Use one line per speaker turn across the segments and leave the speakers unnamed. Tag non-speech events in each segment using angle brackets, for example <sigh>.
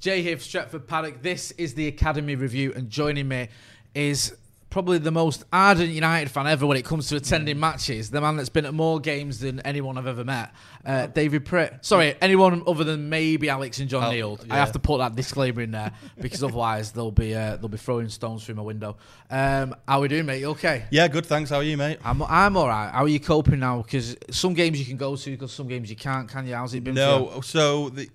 Jay here for Stretford Paddock. This is the Academy Review, and joining me is probably the most ardent United fan ever when it comes to attending matches. The man that's been at more games than anyone I've ever met, uh, David Pritt. Sorry, anyone other than maybe Alex and John
Oh,
Neal. I have to put that disclaimer in there <laughs> because otherwise they'll be uh, they'll be throwing stones through my window. Um, how are we doing, mate? You okay?
Yeah, good. Thanks. How are you, mate?
I'm I'm all right. How are you coping now? Because some games you can go to, because some games you can't. Can you? How's it been?
No, so the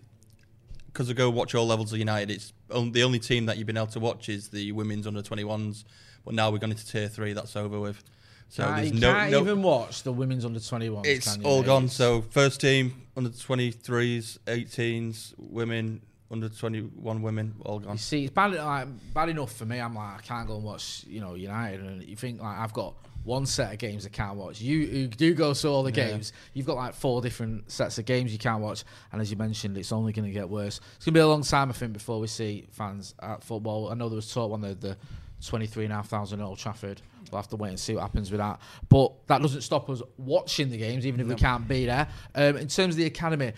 because I go watch all levels of United, it's on, the only team that you've been able to watch is the women's under 21s. But now we're going into tier three. That's over with. So
Can't-
there's no,
can't
no
even watch the women's under 21s.
it's
can you,
all
mate?
gone. So first team under 23s, 18s, women under 21 women, all gone.
You see, it's bad, like, bad enough for me. I'm like, I can't go and watch, you know, United, and you think like I've got one set of games I can't watch. You who do go to all the
Yeah.
games, you've got like four different sets of games you can't watch, and as you mentioned, it's only going to get worse. It's going to be a long time, I think, before we see fans at football. I know there was talk on the the twenty-three and a half thousand at Old Trafford. We'll have to wait and see what happens with that. But that doesn't stop us watching the games, even if we can't be there. Um, in terms of the academy.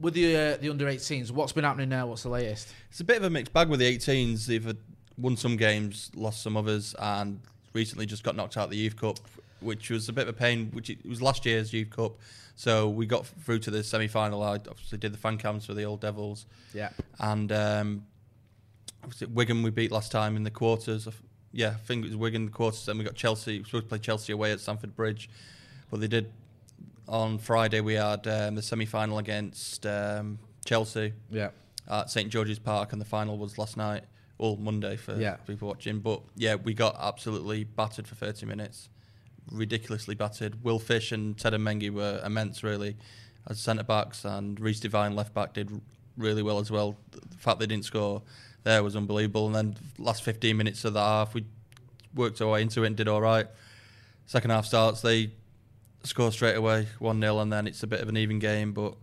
With the uh, the under 18s, what's been happening now? What's the latest?
It's a bit of a mixed bag with the 18s. They've won some games, lost some others, and recently just got knocked out of the Youth Cup, which was a bit of a pain. Which it was last year's Youth Cup, so we got through to the semi-final. I obviously did the fan cams for the Old Devils,
Yeah.
and um, was Wigan we beat last time in the quarters. Yeah, I think it was Wigan in the quarters. Then we got Chelsea. We were supposed to play Chelsea away at Stamford Bridge, but they did. On Friday we had um, the semi-final against um, Chelsea
Yeah.
at St George's Park, and the final was last night, or Monday for
Yeah.
people watching. But yeah, we got absolutely battered for 30 minutes, ridiculously battered. Will Fish and Teden Mengi were immense, really, as centre backs, and Reece Devine left back did really well as well. The fact they didn't score there was unbelievable. And then last 15 minutes of the half, we worked our way into it and did all right. Second half starts, they score straight away, 1 0, and then it's a bit of an even game. But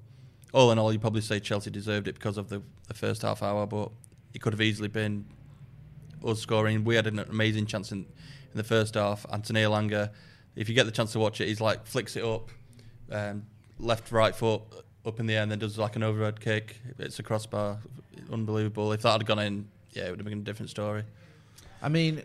all in all, you probably say Chelsea deserved it because of the, the first half hour, but it could have easily been us scoring. We had an amazing chance in, in the first half. Anthony Elanga, if you get the chance to watch it, he's like flicks it up, um, left, right foot up in the air, and then does like an overhead kick. It's a crossbar, unbelievable. If that had gone in, yeah, it would have been a different story.
I mean,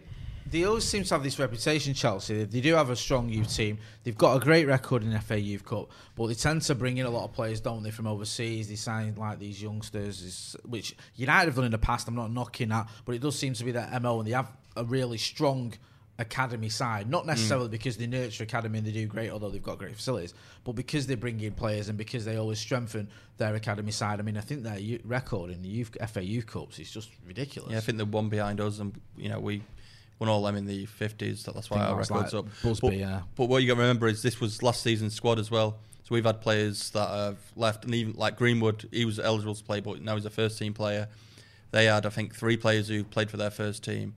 they always seem to have this reputation, Chelsea. They do have a strong youth team. They've got a great record in FA Youth Cup, but they tend to bring in a lot of players, don't they, from overseas? They sign like these youngsters, which United have done in the past. I'm not knocking that, but it does seem to be their MO, and they have a really strong academy side. Not necessarily mm. because they nurture academy and they do great, although they've got great facilities, but because they bring in players and because they always strengthen their academy side. I mean, I think their record in the youth, FA Youth Cups is just ridiculous.
Yeah, I think they're one behind us, and you know we won all them in the fifties. So that's why our
that
records
like
up.
Busby,
but,
yeah.
but what you got to remember is this was last season's squad as well. So we've had players that have left, and even like Greenwood, he was eligible to play, but now he's a first team player. They had, I think, three players who played for their first team,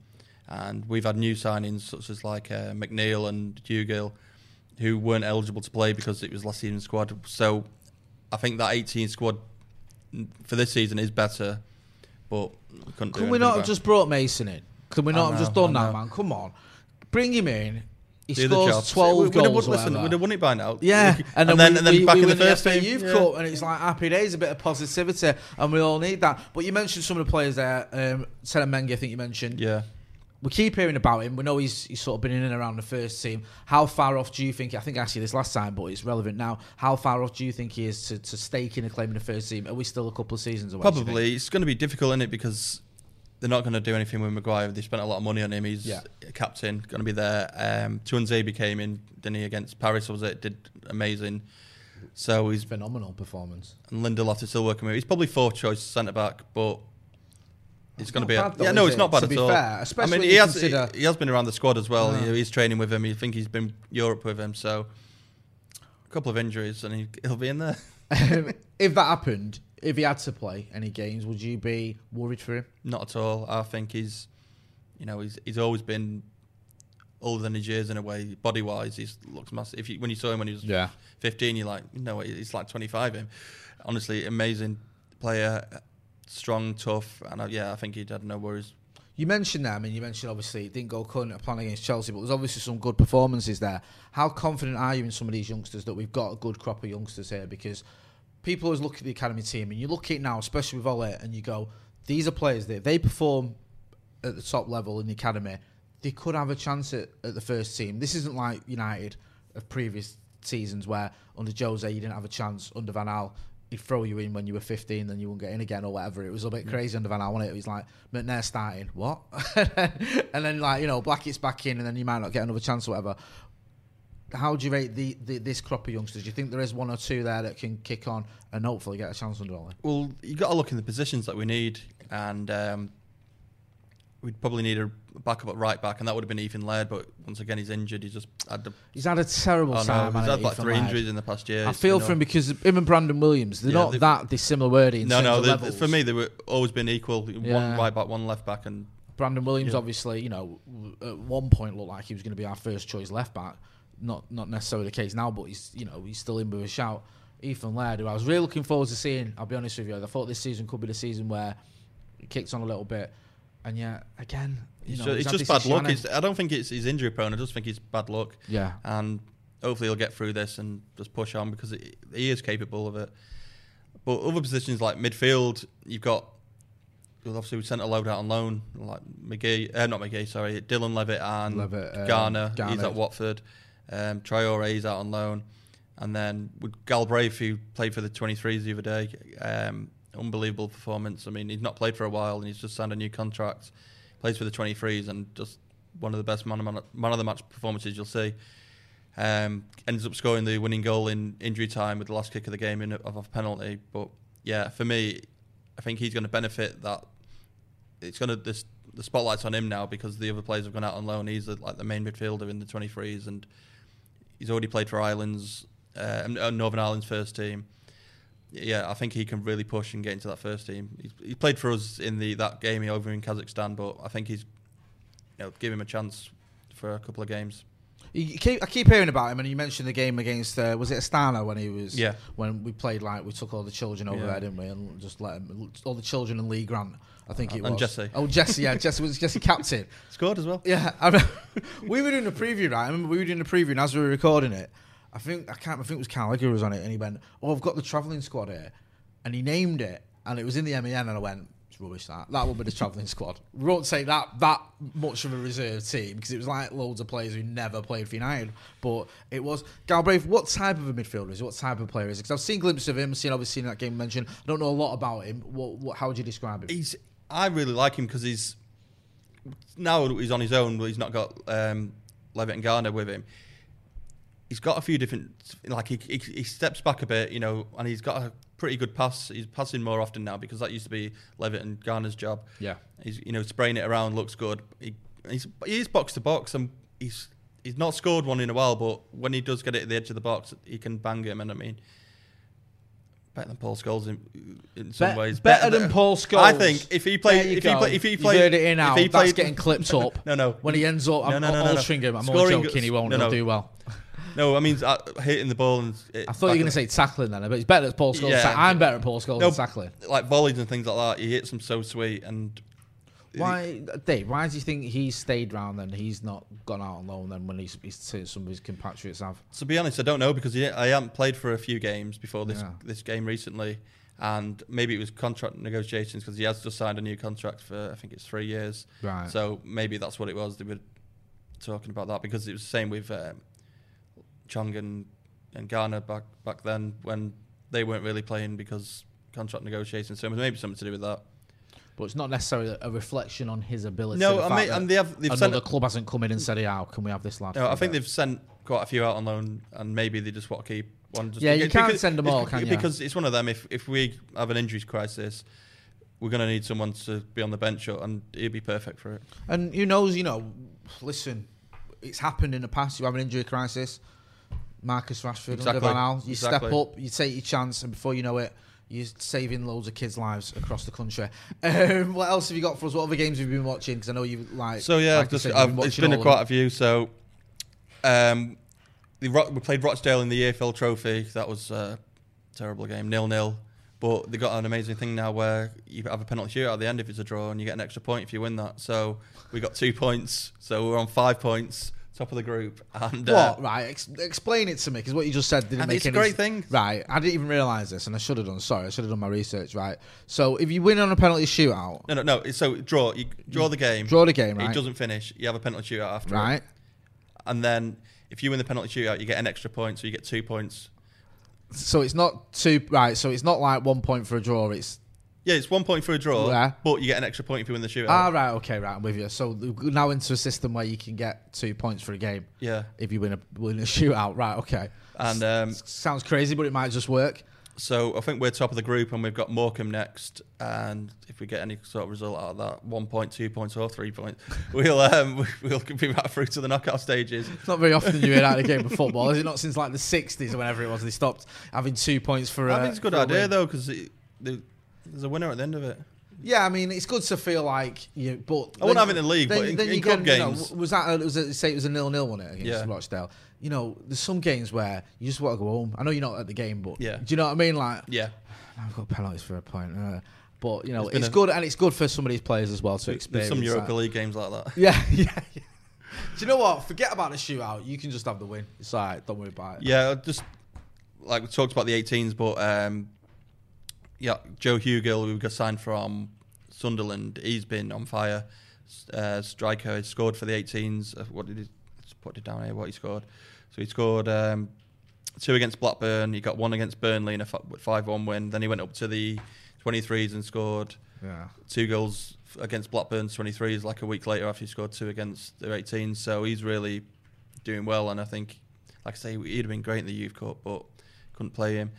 and we've had new signings such as like uh, McNeil and Hugill, who weren't eligible to play because it was last season's squad. So I think that 18 squad for this season is better, but couldn't
Can we not have just brought Mason in? Can we not have just
know,
done that, man? Come on, bring him in. He
do
scores twelve goals.
won- listen, we'd have won it by now.
Yeah,
and, then,
we,
and then
we,
back
we
in the first team.
Youth
yeah.
Cup, and it's like happy days, a bit of positivity, and we all need that. But you mentioned some of the players there. Um, Mengi, I think you mentioned.
Yeah.
We keep hearing about him. We know he's, he's sort of been in and around the first team. How far off do you think? I think I asked you this last time, but it's relevant now. How far off do you think he is to, to staking a claim in the first team? Are we still a couple of seasons away? do you think?
Probably. It's going to be difficult, isn't it, because they're not going to do anything with Maguire. They spent a lot of money on him. He's
Yeah.
a captain, going to be there. Um, Tuanzebe came in, didn't he, against Paris, was it? Did amazing. So he's
phenomenal performance.
and Lindelof is still working with. him. He's probably fourth choice centre back, but it's going to be.
not
A,
though,
yeah, no, it's
it?
not bad
To
at
be
all.
fair, especially
I mean, he has
consider-
he, he has been around the squad as well.
Yeah.
You know, he's training with him. You think he's been Europe with him, so a couple of injuries and he, he'll be in there. <laughs>
if that happened, if he had to play any games, would you be worried for him?
Not at all. I think he's, you know, he's he's always been older than his years in a way. Body wise, he looks massive. If you when you saw him when he was
Yeah.
15, you're like, no, he's like 25. Him, honestly, amazing player, strong, tough, and uh, yeah, I think he'd had no worries.
You mentioned that. I mean, you mentioned obviously it didn't go according to plan against Chelsea, but there's obviously some good performances there. How confident are you in some of these youngsters that we've got a good crop of youngsters here? Because people always look at the academy team, and you look at it now, especially with Ole, and you go, these are players that if they perform at the top level in the academy, they could have a chance at, at the first team. This isn't like United of previous seasons where under Jose you didn't have a chance, under Van Gaal he'd throw you in when you were 15, then you wouldn't get in again or whatever. It was a bit mm. crazy under Van it? It was like McNair starting, what? <laughs> and then like you know Blackett's back in, and then you might not get another chance or whatever. How do you rate the, the this crop of youngsters? Do you think there is one or two there that can kick on and hopefully get a chance under Ole?
Well, you got to look in the positions that we need, and um, we'd probably need a backup at right back, and that would have been Ethan Laird. But once again, he's injured. He's just had the.
He's had a terrible
Oh no, he's had like three
Laird?
injuries in the past year.
I feel for him because him and Brandon Williams, they're
Yeah,
not
they've-
that dissimilar wording.
No, no. they- For me, they were always been equal.
Yeah.
One right back, one left back, and
Brandon Williams
Yeah.
obviously, you know, w- at one point looked like he was going to be our first choice left back. Not not necessarily the case now, but he's you know he's still in with a shout. Ethan Laird, who I was really looking forward to seeing. I'll be honest with you, I thought this season could be the season where he kicks on a little bit, and yet again, you
it's
know, he's
it's just bad luck. It's, I don't think it's he's injury prone. I just think it's bad luck.
yeah,
and hopefully he'll get through this and just push on because he he is capable of it. But other positions like midfield, you've got obviously we sent a load out on loan like McGee, uh, not McGee, sorry, Dylan Levitt and
Levitt, um,
Garner. He's at Watford. Um, Traore is out on loan, and then with Galbraith who played for the 23s the other day. Um, unbelievable performance. I mean, he's not played for a while and he's just signed a new contract. Plays for the 23s and just one of the best man of, man, man of the match performances you'll see. Um, ends up scoring the winning goal in injury time with the last kick of the game in, of a penalty. But yeah, for me, I think he's going to benefit that. It's going to this the spotlight's on him now because the other players have gone out on loan. He's like the main midfielder in the 23s, and he's already played for Ireland's uh, uh, Northern Ireland's first team. Yeah, I think he can really push and get into that first team. He's, he played for us in the that game over in Kazakhstan, but I think he's you know give him a chance for a couple of games.
Keep, I keep hearing about him, and you mentioned the game against uh, was it Astana when he was
Yeah.
when we played like we took all the children over
Yeah.
there, didn't we, and just let him all the children and Lee Grant. I think it
And
was
Jesse.
Oh, Jesse, yeah, Jesse was Jesse captain. <laughs>
Scored as well.
Yeah, I remember, <laughs> we were doing a preview, right? I remember we were doing a preview, and as we were recording it, I think I can't. I think it was Carl Egger was on it, and he went, "Oh, I've got the travelling squad here," and he named it, and it was in the MEN, and I went, "It's rubbish. That that will be the travelling <laughs> squad. We won't take that that much of a reserve team because it was like loads of players who never played for United, but it was Galbraith. What type of a midfielder is he? What type of player is? Because I've seen glimpses of him, seen obviously in that game mentioned. I don't know a lot about him. What, what how would you describe him?
He's. I really like him because he's now he's on his own. But he's not got um, Levitt and Garner with him. He's got a few different. Like he, he he steps back a bit, you know, and he's got a pretty good pass. He's passing more often now because that used to be Levitt and Garner's job.
Yeah.
He's you know spraying it around looks good. He he's he is box to box and he's he's not scored one in a while, but when he does get it at the edge of the box, he can bang him. And I mean, better than Paul Scholes in, in some
Bet-
ways.
better than Paul Scholes.
I think if he played,
you
if he
go.
played, if he played,
heard it in
if
now.
he
That's
played,
getting clipped up. <laughs>
No, no.
When he ends up,
No,
I'm
no, no, no, no.
him. I'm
Scoring
only joking. He won't.
no,
He'll
no.
do well.
No, I mean uh, hitting the ball and. It,
I thought you were going to say tackling then, but he's better at Paul Scholes.
Yeah.
I'm better at Paul Scholes
No,
than tackling.
like volleys and things like that. He hits them so sweet and.
Why, Dave? Why do you think he's stayed round then? He's not gone out on loan then when he's, he's some of his compatriots have.
To be honest, I don't know because he, I haven't played for a few games before this
Yeah.
this game recently, and maybe it was contract negotiations because he has just signed a new contract for I think it's three years.
Right.
So maybe that's what it was. They were talking about that because it was the same with um, Chong and, and Garner back back then when they weren't really playing because contract negotiations. So maybe something to do with that.
But it's not necessarily a reflection on his ability.
No, I mean, and they have they've
another
sent.
club hasn't come in and said, "Yeah, how can we have this lad?"
No, I think
bit?"
they've sent quite a few out on loan, and maybe they just want to keep one. Just
Yeah, you can't send them all, can you?
Because it's one of them. If if we have an injuries crisis, we're going to need someone to be on the bench, and he'd be perfect for it.
And who knows, you know, listen, it's happened in the past. You have an injury crisis. Marcus Rashford
Exactly.
under Van Gaal. You
Exactly.
step up, you take your chance, and before you know it, you're saving loads of kids' lives across the country. <laughs> Um, what else have you got for us? What other games have you been watching? Because I know you like.
So yeah,
like
just,
said,
I've, it's been a quite a few. So um, we played Rochdale in the EFL Trophy. That was a terrible game, nil nil. But they got an amazing thing now where you have a penalty shootout at the end if it's a draw, and you get an extra point if you win that. So we got two points. So we're on five points, top of the group. And uh,
What? Right, ex- explain it to me because what you just said didn't
And
make
it's a
any
great thing.
Right, I didn't even realise this, and I should have done. Sorry, I should have done my research. Right, so if you win on a penalty shootout,
No, no, no. it's- So draw. You draw the game.
draw the game, right?
It doesn't finish. You have a penalty shootout after. it.
right.
And then if you win the penalty shootout, you get an extra point. So you get two points.
So it's not two. Right, so it's not like one point for a draw. It's
Yeah, it's one point for a draw,
Yeah.
but you get an extra point if you win the shootout.
ah right, okay, right. I'm with you. So we're now into a system where you can get two points for a game
yeah.
if you win a win a shootout. Right, okay.
And um,
S- sounds crazy, but it might just work.
so I think we're top of the group, and we've got Morecambe next. And if we get any sort of result out of that, one point, two points, or three points, <laughs> we'll um, <laughs> we'll be right through to the knockout stages.
It's not very often you hear that in a game of football, is it? Not since like the '60s or whenever it was they stopped having two points for.
I
uh,
think it's a good
for
idea
win.
though, because there's a winner at the end of it.
Yeah, I mean, it's good to feel like you. But
I wouldn't have it in the league, but in- in
you
club
you know,
games-
was that a, was it, say it was a nil nil one against
Yeah.
Rochdale? You know, there's some games where you just want to go home. I know you're not at the game, but
Yeah.
do you know what I mean? Like,
Yeah,
I've got penalties for a point. Uh, but you know,
There's
it's
a-
good and it's good for some of these players as well to experience.
some Europa
that.
League games like that.
Yeah, <laughs> yeah, yeah. Do you know what? Forget about the shootout. You can just have the win. It's right. Don't worry about it.
Yeah, just like we talked about the 18s, but um, yeah, Joe Hugill, who got signed from Sunderland, he's been on fire. Uh, striker, he scored for the 18s. Uh, What did he let's put it down here? What he scored? So he scored um, two against Blackburn. He got one against Burnley in a five-one win. Then he went up to the 23s and scored
Yeah.
two goals against Blackburn's 23s like a week later after he scored two against their 18s. So he's really doing well, and I think, like I say, he'd have been great in the Youth Cup, but couldn't play him.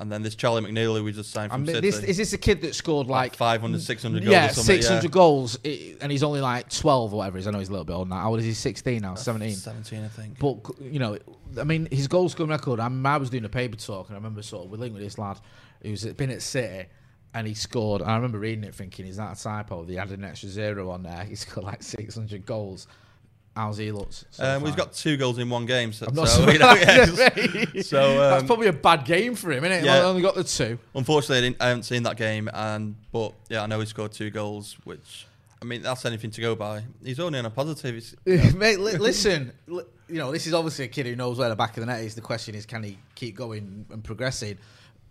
And then there's Charlie McNeil, who we just signed
I
from
mean,
City.
this, is this a kid that scored like,
Like 500, 600 goals
yeah,
or something,
600
yeah.
goals, and he's only like 12 or whatever. is. I know he's a little bit older now. How old is he? 16 now, uh, 17.
17, I think.
But you know, I mean, his goal scoring record. I, remember I was doing a paper talk, and I remember sort of with linked with this lad who's been at City, and he scored. And I remember reading it, thinking, "Is that a typo?" They added an extra zero on there. <laughs> He scored like 600 goals. How's he looked? so
um, he's got two goals in one game. So,
I'm not
so, <laughs> you know, <laughs> yeah, so
that's
um,
probably a bad game for him, isn't it?
Yeah.
He only got the two.
unfortunately, I, didn't, I haven't seen that game. And but yeah, I know he scored two goals, which I mean that's anything to go by. He's only on a positive. <laughs>
Mate, li- listen, li- you know, this is obviously a kid who knows where the back of the net is. The question is, can he keep going and progressing?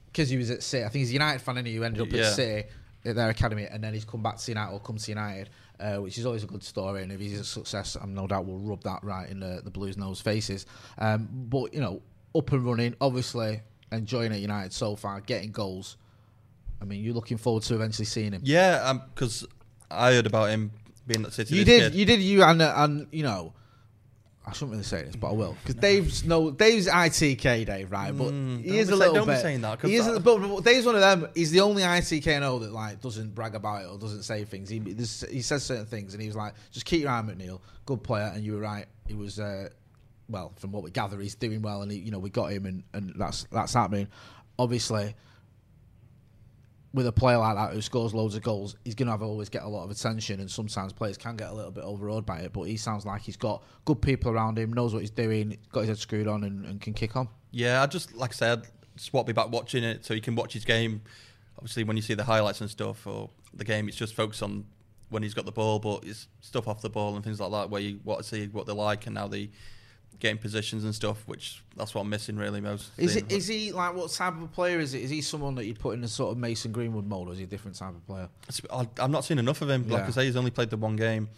Because he was at City. I think he's a United fan, and he who ended up
Yeah.
at City at their academy, and then he's come back to United or come to United, uh, which is always a good story. And if he's a success, I'm no doubt will rub that right in the, the Blues' nose faces. Um, but you know, up and running, obviously enjoying at United so far, getting goals. I mean, you're looking forward to eventually seeing him.
yeah, because I heard about him being at City.
You did,
kid.
you did, you and uh, and you know, I shouldn't really say this, but I will <laughs> because Dave's no, Dave's ITK Dave, right? But
Mm,
he is a little
don't be
bit.
saying that,
he is, but, but Dave's one of them. He's the only ITK I know that like doesn't brag about it or doesn't say things. He he says certain things, and he was like, just keep your eye on McNeil, good player, and you were right. He was. Uh, well, from what we gather, he's doing well, and he, you know we got him, and, and that's that's happening. Obviously, with a player like that who scores loads of goals, he's going to have always get a lot of attention, and sometimes players can get a little bit overawed by it. But he sounds like he's got good people around him, knows what he's doing, got his head screwed on, and, and can kick on.
Yeah, I just like I said, just want be back watching it so you can watch his game. Obviously, when you see the highlights and stuff or the game, it's just focused on when he's got the ball, but it's stuff off the ball and things like that where you want to see what they're like and how they get in positions and stuff. Which that's what I'm missing really most.
Is it? Is he like what type of a player is it? Is he someone that you'd put in a sort of Mason Greenwood mold, or is he a different type of player?
I- I've not seen enough of him. Like
Yeah.
I say, he's only played the one game.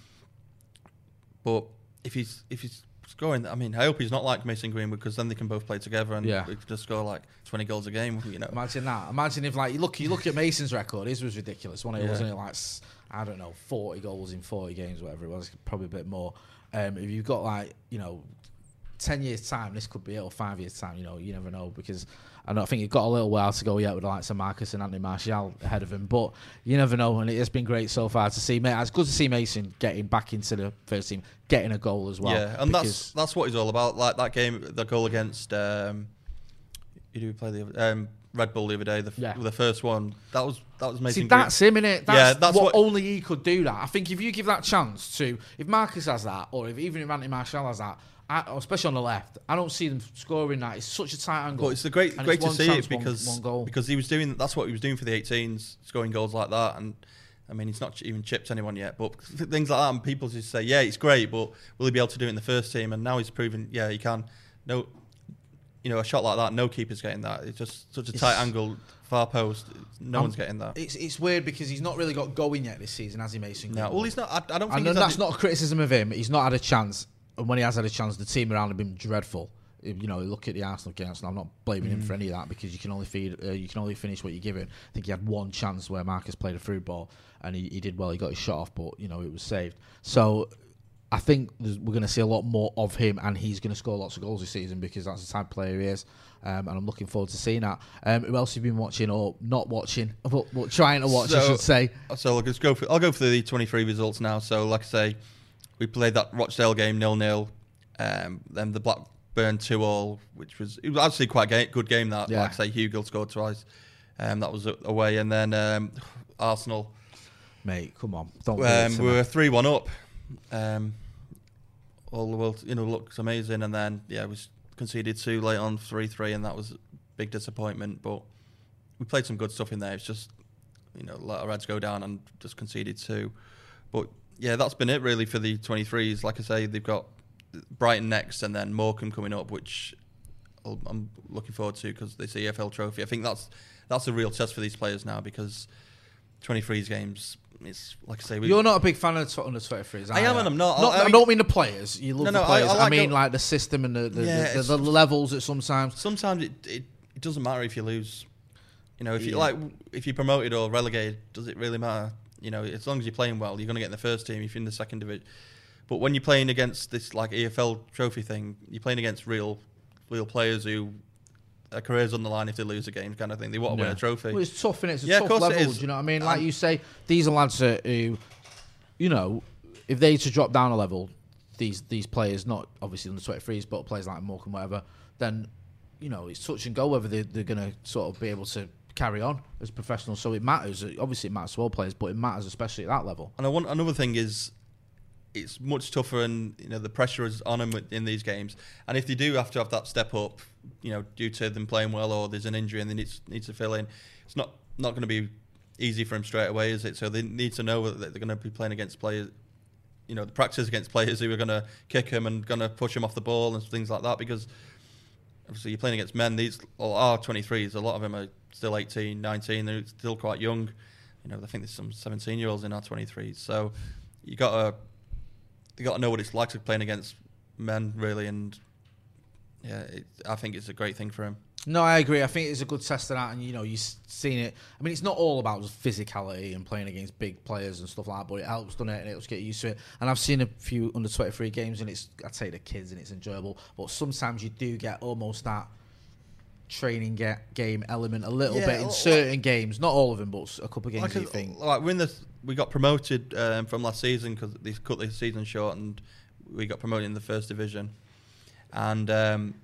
But if he's if he's scoring, I mean, I hope he's not like Mason Greenwood because then they can both play together and
Yeah.
we could just score like 20 goals a game. You know.
Imagine that. Imagine if like you look, you look at Mason's record. His was ridiculous. One it
Yeah.
wasn't it like I don't know, forty goals in forty games, whatever it was, probably a bit more. Um, if you've got like you know ten years time, this could be it, or five years time. You know, you never know because I don't think he's got a little while to go yet with the likes of Marcus and Anthony Martial ahead of him. But you never know, and it has been great so far to see. It's good to see Mason getting back into the first team, getting a goal as well.
Yeah, and that's that's what he's all about. Like that game, the goal against um, who do we play the other, um, Red Bull the other day, the,
Yeah.
the first one. That was that was amazing.
See, that's him, innit? That's,
Yeah, that's
what,
what-
only he could do that. I think if you give that chance to, if Marcus has that, or if even if Anthony Martial has that, I, especially on the left, I don't see them scoring that. It's such a tight angle.
But it's a great,
and
great
it's
to see
chance,
it because
one goal.
because he was doing that's what he was doing for the 18s, scoring goals like that, and I mean he's not even chipped anyone yet. But things like that, and people just say, yeah, it's great, but will he be able to do it in the first team? And now he's proven, yeah, he can. No, you know, a shot like that, no keeper's getting that. It's just such a tight angle, far post. No
Um,
one's getting that.
It's it's weird because he's not really got going yet this season, has he, Mason?
No, well, he's not. I, I don't think
And that's not a criticism of him. He's not had a chance, and when he has had a chance, the team around have been dreadful. You know, look at the Arsenal games. And I'm not blaming him for any of that because you can only feed, uh, you can only finish what you give him. I think he had one chance where Marcus played a through ball, and he, he did well. He got his shot off, but you know it was saved. So I think we're going to see a lot more of him, and he's going to score lots of goals this season because that's the type of player he is. Um, and I'm looking forward to seeing that. Um, who else have you been watching or not watching, but, but trying to watch, I should say?
So I'll just go for I'll go for the 23 results now. So like I say, we played that Rochdale game nil nil, um, then the Blackburn two all, which was it was actually quite a good game. That
Yeah.
like I say, Hugill scored twice. Um, that was away, and then um, Arsenal.
Mate, come on, don't.
Um, we were three one up. Um, all the world, you know, looks amazing, and then yeah, we conceded two late on three three, and that was a big disappointment. But we played some good stuff in there. It's just you know let our Reds go down and just conceded two. But yeah, that's been it really for the 23s. Like I say, they've got Brighton next, and then Morecambe coming up, which I'm looking forward to because this EFL trophy. I think that's that's a real test for these players now because 23s games. It's like I say,
You're not a big fan of under 23s.
I am and I'm not.
not
I- I
I, don't mean the players. You love
No, no, I-
players.
I
I,
like
mean
go-
like the system and the the,
Yeah,
the, the, the levels that sometimes.
sometimes it, it, it doesn't matter if you lose. You know, if you
Yeah.
like, if you're promoted or relegated, does it really matter? You know, as long as you're playing well, you're going to get in the first team if you're in the second division. But when you're playing against this like EFL trophy thing, you're playing against real, real players who their careers on the line if they lose a game, kind of thing. They want to win a trophy.
Well, it's tough and it's a
Yeah,
tough level. Do you know what I mean? Like
Um,
you say, these are lads who, you know, if they to drop down a level, these these players, not obviously under 23s, but players like Morecambe, whatever, then you know it's touch and go whether they, they're going to sort of be able to carry on as professionals. So it matters. Obviously, it matters to all players, but it matters especially at that level.
And I want another thing is, it's much tougher, and you know the pressure is on them in these games. And if they do have to have that step up, you know, due to them playing well, or there's an injury and they need need to fill in, it's not not going to be easy for them straight away, is it? So they need to know that they're going to be playing against players. You know, the practice against players who are going to kick them and going to push them off the ball and things like that. Because obviously you're playing against men. These are 23s. A lot of them are still 18, 19. They're still quite young. You know, I think there's some 17 year olds in our 23s. So you got to you got to know what it's like to playing against men, really. And yeah, it, I think it's a great thing for him.
No, I agree. I think it's a good test of that, and you know, you've seen it. I mean, it's not all about just physicality and playing against big players and stuff like that, but it helps, doesn't it? And it helps get used to it. And I've seen a few under twenty three games, and it's I'd say the kids, and it's enjoyable. But sometimes you do get almost that training get game element a little
Yeah,
bit in
well,
certain games, not all of them, but a couple of games.
Like,
you
uh,
think?
like we're in the we got promoted um, from last season because they cut the season short, and we got promoted in the first division. And um,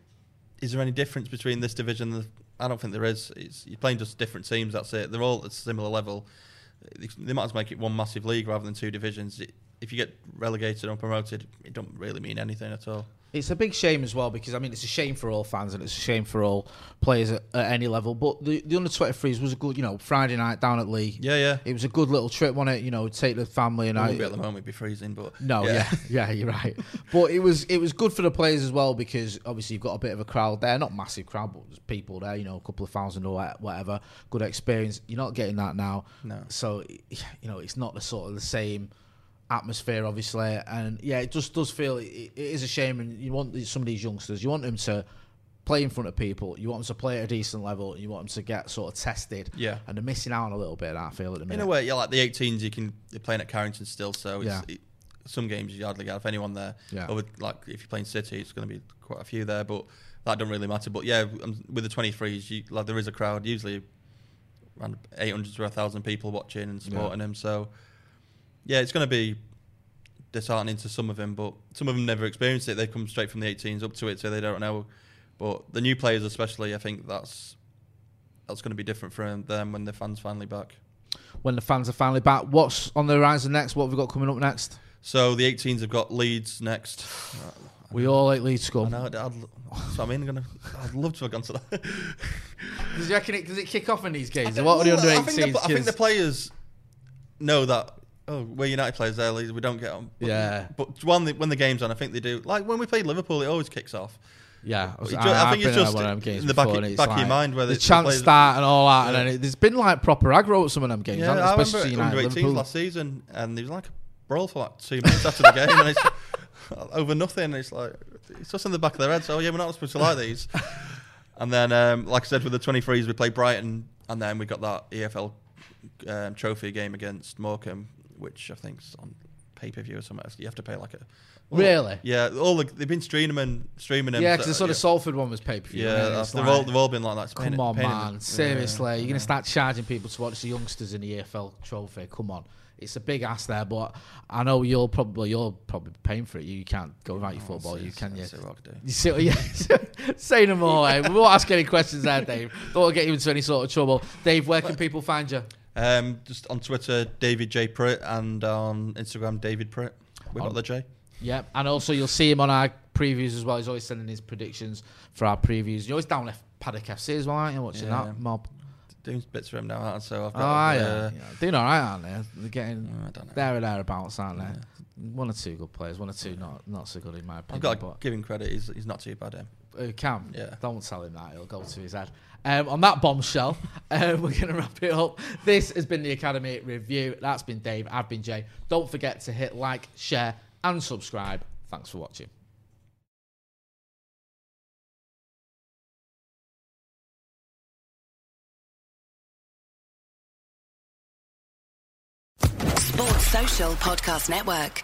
is there any difference between this division? the I don't think there is. It's, you're playing just different teams. That's it. They're all at a similar level. They, they might as well make it one massive league rather than two divisions. It, if you get relegated or promoted, it don't really mean anything at all.
It's a big shame as well because I mean it's a shame for all fans and it's a shame for all players at, at any level. But the, the under 23s was a good, you know, Friday night down at Leigh.
Yeah, yeah.
It was a good little trip, wasn't it? You know, take the family and
It
I.
be at the moment, it'd be freezing, but
No, yeah. <laughs> yeah, you're right. But it was it was good for the players as well because obviously you've got a bit of a crowd there, not massive crowd, but there's people there. You know, a couple of thousand or whatever. Good experience. You're not getting that now.
No.
So you know, it's not the sort of the same atmosphere, obviously. And yeah, it just does feel it, it is a shame. And you want these- some of these youngsters, you want them to play in front of people. You want them to play at a decent level. And you want them to get sort of tested.
Yeah.
And they're missing out on a little bit. I feel at the minute.
In a way, yeah, like the 18s, you can they're playing at Carrington still, so it's,
Yeah.
it, some games you hardly have anyone there.
Yeah.
Like if you're playing City, it's going to be quite a few there, but that doesn't really matter. But yeah, um, with the 23s, you, like there is a crowd usually around 800 to 1,000 people watching and supporting him. So yeah, it's going to be disheartening to some of them, but some of them never experienced it. They come straight from the 18s up to it, so they don't know. But the new players, especially, I think that's that's going to be different for them when the fans finally back.
When the fans are finally back, what's on the horizon next? What have we got coming up next?
So the 18s have got Leeds next.
We all like Leeds
I know. I'd, I'd, so I mean, I'm gonna, I'd love to have gone to that. <laughs>
Does, you reckon it, does it kick off in these games? What are the under 18s?
I think the players know that. Oh, we're United players there. We don't get on. But,
Yeah.
But when the, when the game's on, I think they do. Like when we played Liverpool, it always kicks off.
Yeah,
it ju- I think it's just in the back of- back of your mind where
the,
the-
chance start and all that,
Yeah.
and then it, there's been like proper aggro at some of them games,
Yeah, I remember
United,
under 18s
Liverpool.
last season, and there was like a brawl for like two minutes after the game, and it's <laughs> over nothing. It's like it's just in the back of their heads. Oh yeah, we're not supposed to like these. <laughs> and then, um, like I said, with the 23s, we played Brighton, and then we got that EFL um, trophy game against Morecambe, which I think's on pay per view or something. You have to pay like a
Really?
yeah. All the, they've been streaming them, streaming them.
Yeah, because the sort of. Salford one was pay per view.
Yeah, that's, they've all they've all been like that.
Come
pain-
on,
pain in the-
man.
yeah,
Seriously, you're
yeah.
going to start charging people to watch the youngsters in the EFL trophy. Come on. It's a big ass there, but I know you'll probably you're probably paying for it. You can't go without your
Oh,
football, you can you?
see what I could do.
You see, yeah. <laughs> Say no more. eh? We won't ask any questions there, Dave. Don't get you into any sort of trouble. Dave, where can people find you?
Um, just on Twitter, David J Pritt, and on Instagram, David Pritt. We got the J.
Yep, and also you'll see him on our previews as well. He's always sending his predictions for our previews. You're always down left Paddock FC as well, aren't you? Watching
Yeah.
that mob.
Doing bits for him now, aren't I? so I've
Oh,
got.
yeah.
uh,
yeah. Doing all right, aren't they? They're getting
I don't know.
there or thereabouts, aren't they? One or two good players, one or two not not so good in my
I've
opinion.
got to give him credit. He's, he's not too bad. Him.
uh, Cam,
Yeah.
don't tell him that; it'll go to his head. Um, on that bombshell, <laughs> um, we're going to wrap it up. This has been the Academy Review. That's been Dave. I've been Jay. Don't forget to hit like, share, and subscribe. Thanks for watching.
Sports Social Podcast Network.